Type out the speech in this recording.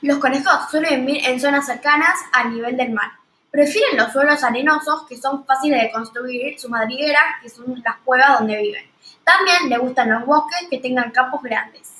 Los conejos suelen vivir en zonas cercanas al nivel del mar. Prefieren los suelos arenosos que son fáciles de construir, sus madrigueras, que son las cuevas donde viven. También les gustan los bosques que tengan campos grandes.